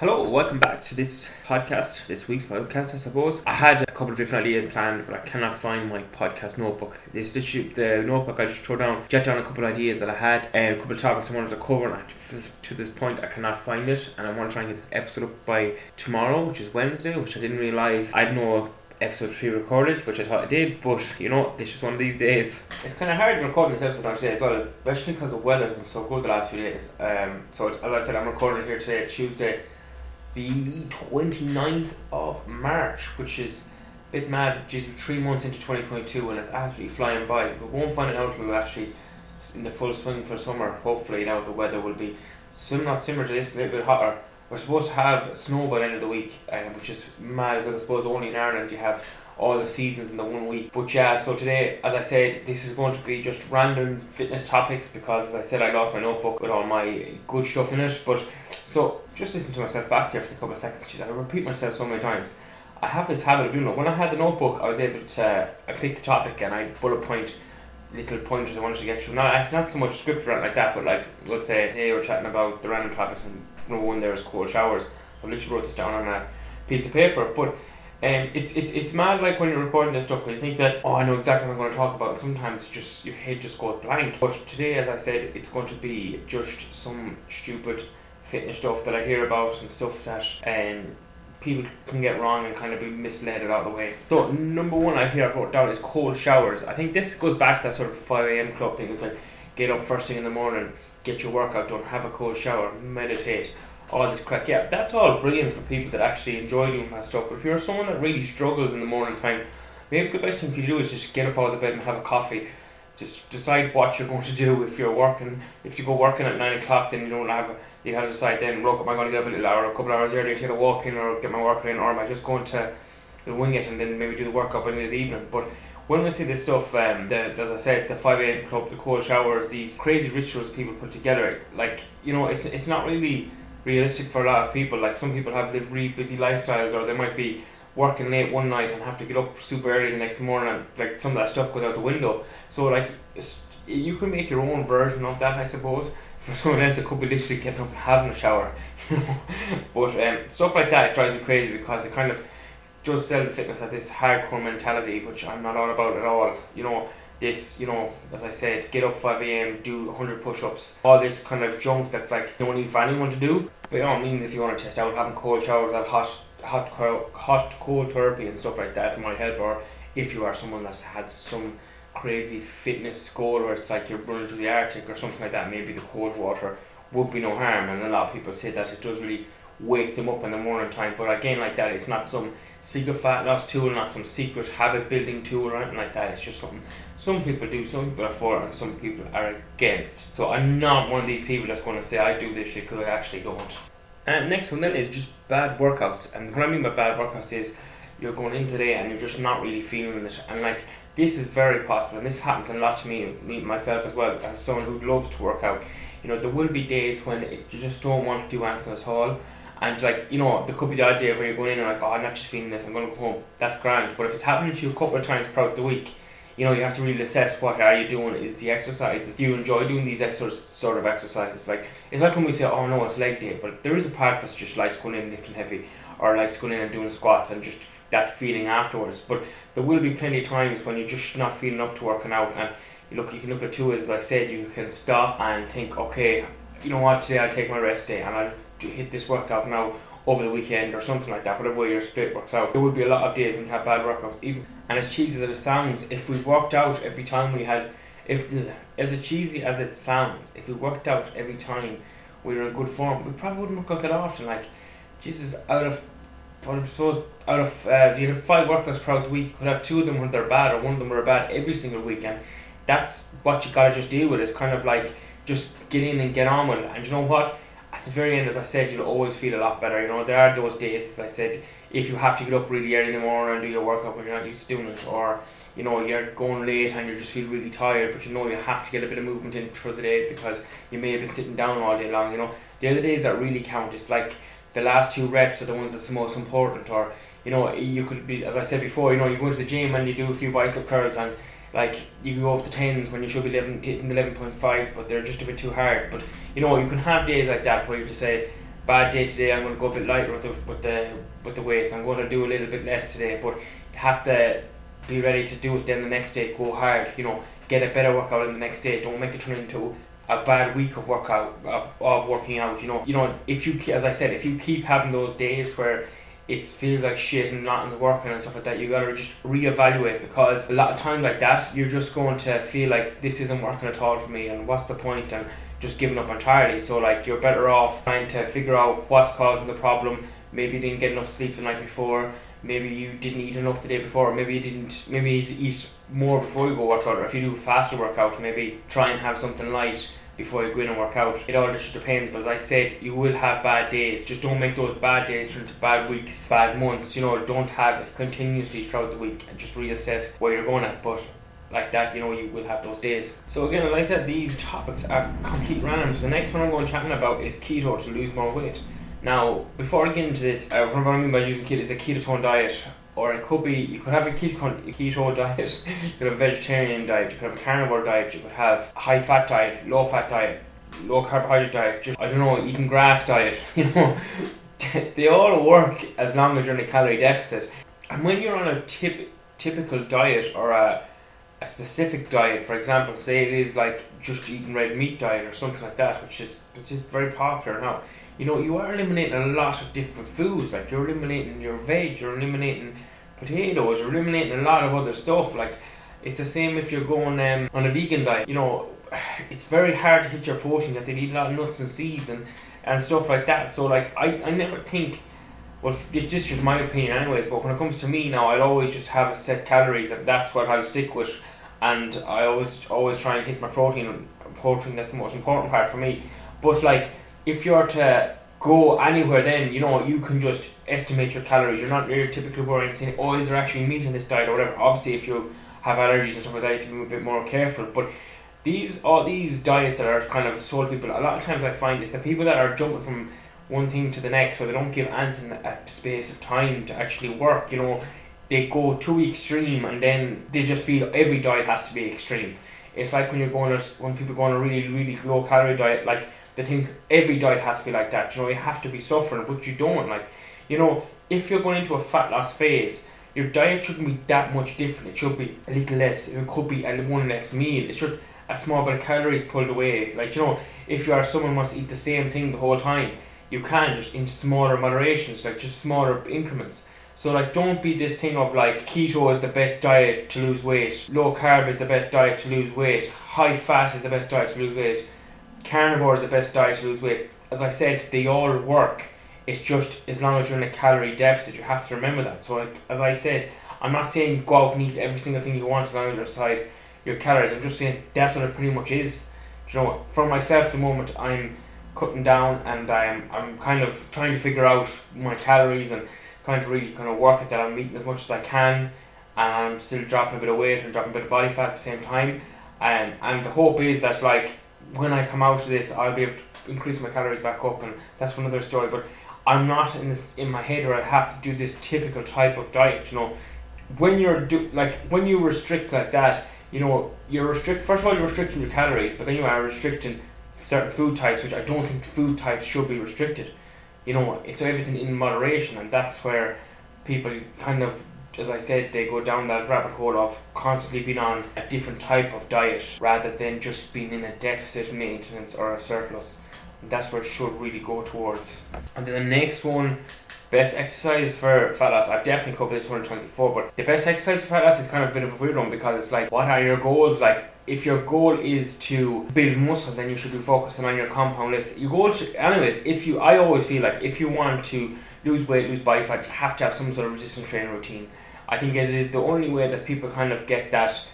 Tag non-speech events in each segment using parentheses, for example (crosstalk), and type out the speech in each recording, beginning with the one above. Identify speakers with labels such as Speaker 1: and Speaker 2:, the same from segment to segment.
Speaker 1: Hello, welcome back to this podcast, this week's podcast, I suppose. I had a couple of different ideas planned, but I cannot find my podcast notebook. This the, the notebook I just throw down, get down a couple of ideas that I had, uh, a couple of topics I wanted to cover, and to this point I cannot find it, and I want to try and get this episode up by tomorrow, which is Wednesday, which I didn't realise I had no episode 3 recorded, which I thought I did, but you know, this is one of these days. It's kind of hard recording this episode actually as well, especially because the weather has been so good the last few days. Um, so, as I said, I'm recording it here today, Tuesday the 29th of March, which is a bit mad, just three months into 2022 and it's absolutely flying by. We won't find it out until actually in the full swing for summer. Hopefully now the weather will be swim not similar to this, a little bit hotter. We're supposed to have snow by the end of the week, um, which is mad as I suppose only in Ireland you have all the seasons in the one week. But yeah, so today, as I said, this is going to be just random fitness topics because, as I said, I lost my notebook with all my good stuff in it. But so just listen to myself back there for a couple of seconds. Jeez, I repeat myself so many times. I have this habit of doing it. When I had the notebook, I was able to uh, I picked the topic and I bullet point little pointers I wanted to get through. Not actually not so much script or like that, but like let's say they were chatting about the random topics and number one there is cold showers. I literally wrote this down on a piece of paper, but and it's it's it's mad like when you're recording this stuff because you think that oh I know exactly what I'm going to talk about and sometimes just your head just goes blank. But today, as I said, it's going to be just some stupid fitness stuff that I hear about and stuff that um people can get wrong and kind of be misled out of the way. So number one I hear I've wrote down is cold showers. I think this goes back to that sort of five AM club thing. It's like get up first thing in the morning, get your workout done, have a cold shower, meditate all this crap. Yeah, that's all brilliant for people that actually enjoy doing that stuff. But if you're someone that really struggles in the morning time, maybe the best thing for you to do is just get up out of the bed and have a coffee. Just decide what you're going to do. If you're working, if you go working at nine o'clock, then you don't have. You have to decide then. Look, am I going to get up a little hour, a couple hours earlier, take a walk in, or get my work in, or am I just going to wing it and then maybe do the work up in the evening? But when we see this stuff, um, the, as I said, the 5 a.m. club, the cold showers, these crazy rituals people put together, like, you know, it's it's not really realistic for a lot of people. Like some people have really busy lifestyles, or they might be working late one night and have to get up super early the next morning, and like some of that stuff goes out the window. So like you can make your own version of that, I suppose. For (laughs) someone else, it could be literally getting up and having a shower, (laughs) but um, stuff like that it drives me crazy because it kind of just sell the fitness at this hardcore mentality, which I'm not all about at all. You know, this, you know, as I said, get up 5 a.m., do 100 push ups, all this kind of junk that's like no need for anyone to do. But all means if you want to test out having cold showers, have hot, hot, hot, cold therapy and stuff like that might help. Or if you are someone that has some crazy fitness goal where it's like you're running through the Arctic or something like that, maybe the cold water would be no harm. And a lot of people say that it does really wake them up in the morning time. But again, like that, it's not some secret fat loss tool, not some secret habit building tool or anything like that. It's just something some people do, some people are for, and some people are against. So I'm not one of these people that's going to say I do this shit because I actually don't. And next one then is just bad workouts. And what I mean by bad workouts is you're going in today and you're just not really feeling it. And like this is very possible, and this happens a lot to me, me myself as well, as someone who loves to work out. You know, there will be days when it, you just don't want to do anything at all and like, you know, there could be the day where you're going in and like, oh, I'm not just feeling this, I'm going to go home. That's grand. But if it's happening to you a couple of times throughout the week, you know, you have to really assess what are you doing. Is the exercises? Do you enjoy doing these extra sort of exercises? Like, it's like when we say, oh no, it's leg day, but there is a part of us just likes going in lifting heavy, or likes going in and doing squats and just that feeling afterwards. But there will be plenty of times when you're just not feeling up to working out. And you look, you can look at two as I said, you can stop and think, okay, you know what, today I'll take my rest day and I'll hit this workout now over the weekend or something like that, whatever way your split works out. There would be a lot of days when you have bad workouts. Even and as cheesy as it sounds, if we worked out every time we had, if as cheesy as it sounds, if we worked out every time we were in good form, we probably wouldn't work out that often. Like, Jesus, out of I suppose out of uh, you have five workouts the week, you could have two of them when they're bad, or one of them are bad every single weekend. That's what you gotta just deal with. It's kind of like just get in and get on with it. And you know what? At the very end, as I said, you'll always feel a lot better. You know, there are those days, as I said, if you have to get up really early in the morning and do your workout when you're not used to doing it, or you know you're going late and you just feel really tired, but you know you have to get a bit of movement in for the day because you may have been sitting down all day long. You know, the other days that really count. It's like the last two reps are the ones that's the most important, or you know you could be, as I said before, you know you go into the gym and you do a few bicep curls and like you can go up to tens when you should be living, hitting eleven point fives, but they're just a bit too hard. But you know you can have days like that where you just say, bad day today. I'm going to go a bit lighter with the with the with the weights. I'm going to do a little bit less today, but have to be ready to do it then the next day. Go hard, you know, get a better workout in the next day. Don't make it turn into a bad week of workout of, of working out. You know, you know if you as I said, if you keep having those days where it feels like shit and nothing's working and stuff like that, you gotta just reevaluate because a lot of times like that, you're just going to feel like this isn't working at all for me and what's the point and just giving up entirely. So like you're better off trying to figure out what's causing the problem. Maybe you didn't get enough sleep the night before. Maybe you didn't eat enough the day before. Maybe you didn't. Maybe you eat more before you go work out. Or if you do fasted workout, maybe try and have something light before you go in and work out. It all just depends. But as I said, you will have bad days. Just don't make those bad days turn into bad weeks, bad months. You know, don't have it continuously throughout the week and just reassess where you're going at. But like that, you know, you will have those days. So again, like I said, these topics are complete random. So the next one I'm going to chatting about is keto to lose more weight. Now, before I get into this, uh, what I mean by using keto is a ketone diet, or it could be you could have a keto keto diet, you could have a vegetarian diet, you could have a carnivore diet, you could have a high fat diet, low fat diet, low carbohydrate diet, just I don't know, eating grass diet. (laughs) You know, they all work as long as you're in a calorie deficit. And when you're on a tip typical diet or a a specific diet, for example, say it is like just eating red meat diet or something like that, which is which is very popular now. You know, you are eliminating a lot of different foods. Like you're eliminating your veg, you're eliminating potatoes, you're eliminating a lot of other stuff. Like it's the same if you're going um, on a vegan diet. You know, (sighs) it's very hard to hit your protein. You have to eat a lot of nuts and seeds and, and stuff like that. So like I, I never think well, it's just just my opinion, anyways. But when it comes to me now, I'll always just have a set calories, and that's what I'll stick with. And I always always try and hit my protein. Protein that's the most important part for me. But like, if you're to go anywhere, then you know you can just estimate your calories. You're not really typically worrying saying, "Oh, is there actually meat in this diet or whatever." Obviously, if you have allergies and stuff like that, you have to be a bit more careful. But these all these diets that are kind of sold people, a lot of times I find is the people that are jumping from one thing to the next where they don't give anything a space of time to actually work. You know, they go too extreme and then they just feel every diet has to be extreme. It's like when you're going to, when people go on a really, really low calorie diet, like they think every diet has to be like that. You know, you have to be suffering, but you don't. Like, you know, if you're going into a fat loss phase, your diet shouldn't be that much different. It should be a little less. It could be a one less meal. It's just a small bit of calories pulled away. Like, you know, if you are someone to eat the same thing the whole time, you can just in smaller moderations, like just smaller increments. So like don't be this thing of like keto is the best diet to lose weight, low carb is the best diet to lose weight, high fat is the best diet to lose weight, carnivore is the best diet to lose weight. As I said, they all work. It's just as long as you're in a calorie deficit, you have to remember that. So like as I said, I'm not saying you go out and eat every single thing you want as long as you're inside your calories. I'm just saying that's what it pretty much is. You know, for myself, at the moment I'm cutting down and I'm, I'm kind of trying to figure out my calories and kind of really kind of work at that. I'm eating as much as I can and I'm still dropping a bit of weight and dropping a bit of body fat at the same time. And, and the hope is that like when I come out of this I'll be able to increase my calories back up and that's another story. But I'm not in this in my head where I have to do this typical type of diet, you know. When you're do like when you restrict like that, you know, you're restrict first of all you're restricting your calories, but then you are restricting certain food types, which I don't think food types should be restricted. You know, it's everything in moderation, and that's where people kind of, as I said, they go down that rabbit hole of constantly being on a different type of diet rather than just being in a deficit maintenance or a surplus. And that's where it should really go towards. And then the next one Best exercise for fat loss. I've definitely covered this one 24, but the best exercise for fat loss is kind of a bit of a weird one because it's like, what are your goals? Like, if your goal is to build muscle, then you should be focusing on your compound lifts. Your goal, should, anyways, if you, I always feel like if you want to lose weight, lose body fat, you have to have some sort of resistance training routine. I think it is the only way that people kind of get that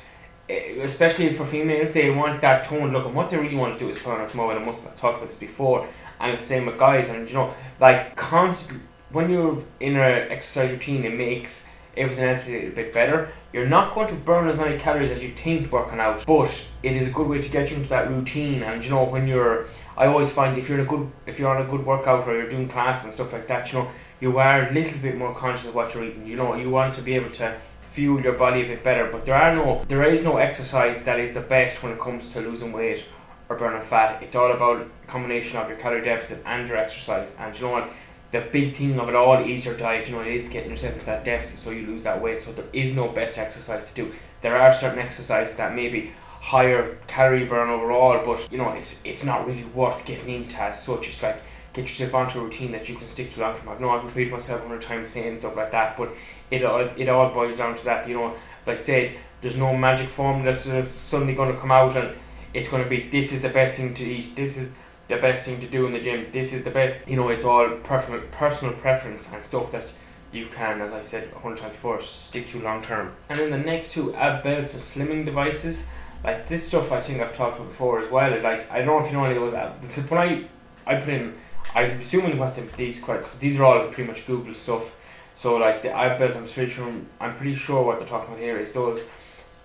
Speaker 1: eh, especially for females, they want that tone look, and what they really want to do is put on a small of muscle. I've talked about this before, and it's the same with guys, and you know, like constantly when you're in an exercise routine, it makes everything else a little bit better. You're not going to burn as many calories as you think working out, but it is a good way to get you into that routine. And you know, when you're, I always find if you're in a good, if you're on a good workout or you're doing class and stuff like that, you know, you are a little bit more conscious of what you're eating. You know, you want to be able to fuel your body a bit better. But there are no, there is no exercise that is the best when it comes to losing weight or burning fat. It's all about combination of your calorie deficit and your exercise. And you know what? The big thing of it all is your diet. You know, it is getting yourself into that deficit so you lose that weight. So there is no best exercise to do. There are certain exercises that maybe higher calorie burn overall, but you know, it's it's not really worth getting into as such. It's like get yourself onto a routine that you can stick to long term. I know I've repeated myself a hundred times saying stuff like that, but it all it all boils down to that. You know, as I said, there's no magic formula that's suddenly going to come out and it's going to be this is the best thing to eat. This is the best thing to do in the gym. This is the best. You know, it's all personal personal preference and stuff that you can, as I said, 124 stick to long term. And then the next two ab belts and slimming devices. Like this stuff, I think I've talked about before as well. Like I don't know if you know any of those. Ab- when I I put in, I'm assuming what the, these because these are all pretty much Google stuff. So like the belts, I'm pretty sure I'm pretty sure what they're talking about here is those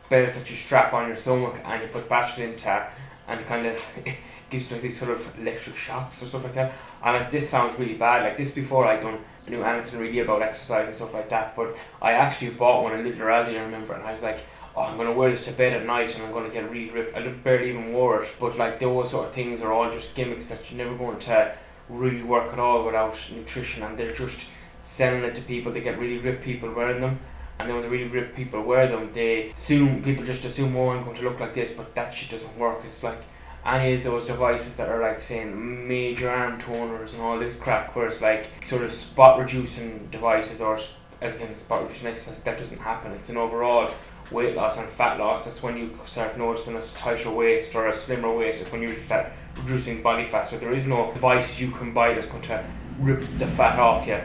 Speaker 1: belts that you strap on your stomach and you put batteries into, and kind of (laughs) gives you like these sort of electric shocks or stuff like that. And like this sounds really bad. Like this before I done I knew anything really about exercise and stuff like that. But I actually bought one in Little Aldi, I remember, and I was like, oh, I'm gonna wear this to bed at night and I'm gonna get really ripped. I barely even wore it. But like those sort of things are all just gimmicks that you're never going to really work at all without nutrition, and they're just selling it to people. They get really ripped people wearing them. And then when the really ripped people wear them, they assume people just assume, oh, I'm going to look like this, but that shit doesn't work. It's like any of those devices that are like saying major arm toners and all this crap where it's like sort of spot reducing devices or as again spot reducing exercise that doesn't happen it's an overall weight loss and fat loss that's when you start noticing a tighter waist or a slimmer waist that's when you start reducing body fat so there is no devices you can buy that's going to rip the fat off you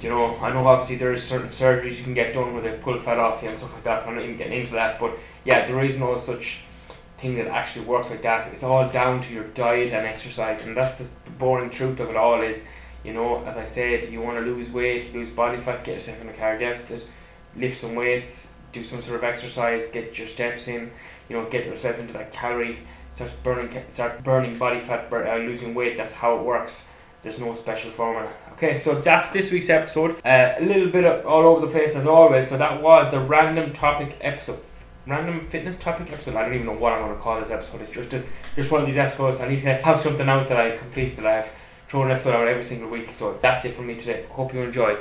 Speaker 1: you know, I know obviously there is certain surgeries you can get done where they pull fat off you and stuff like that. I'm not even getting into that, but yeah, there is no such thing that actually works like that. It's all down to your diet and exercise, and that's the boring truth of it all. Is you know, as I said, you want to lose weight, lose body fat, get yourself in a calorie deficit, lift some weights, do some sort of exercise, get your steps in. You know, get yourself into that calorie, start burning, start burning body fat, uh, losing weight. That's how it works. There's no special formula. Okay, so that's this week's episode. Uh, a little bit of all over the place as always. So that was the random topic episode random fitness topic episode. I don't even know what I'm going to call this episode. It's just, just just one of these episodes. I need to have something out that I complete that I have thrown an episode out every single week. So that's it from me today. Hope you enjoy.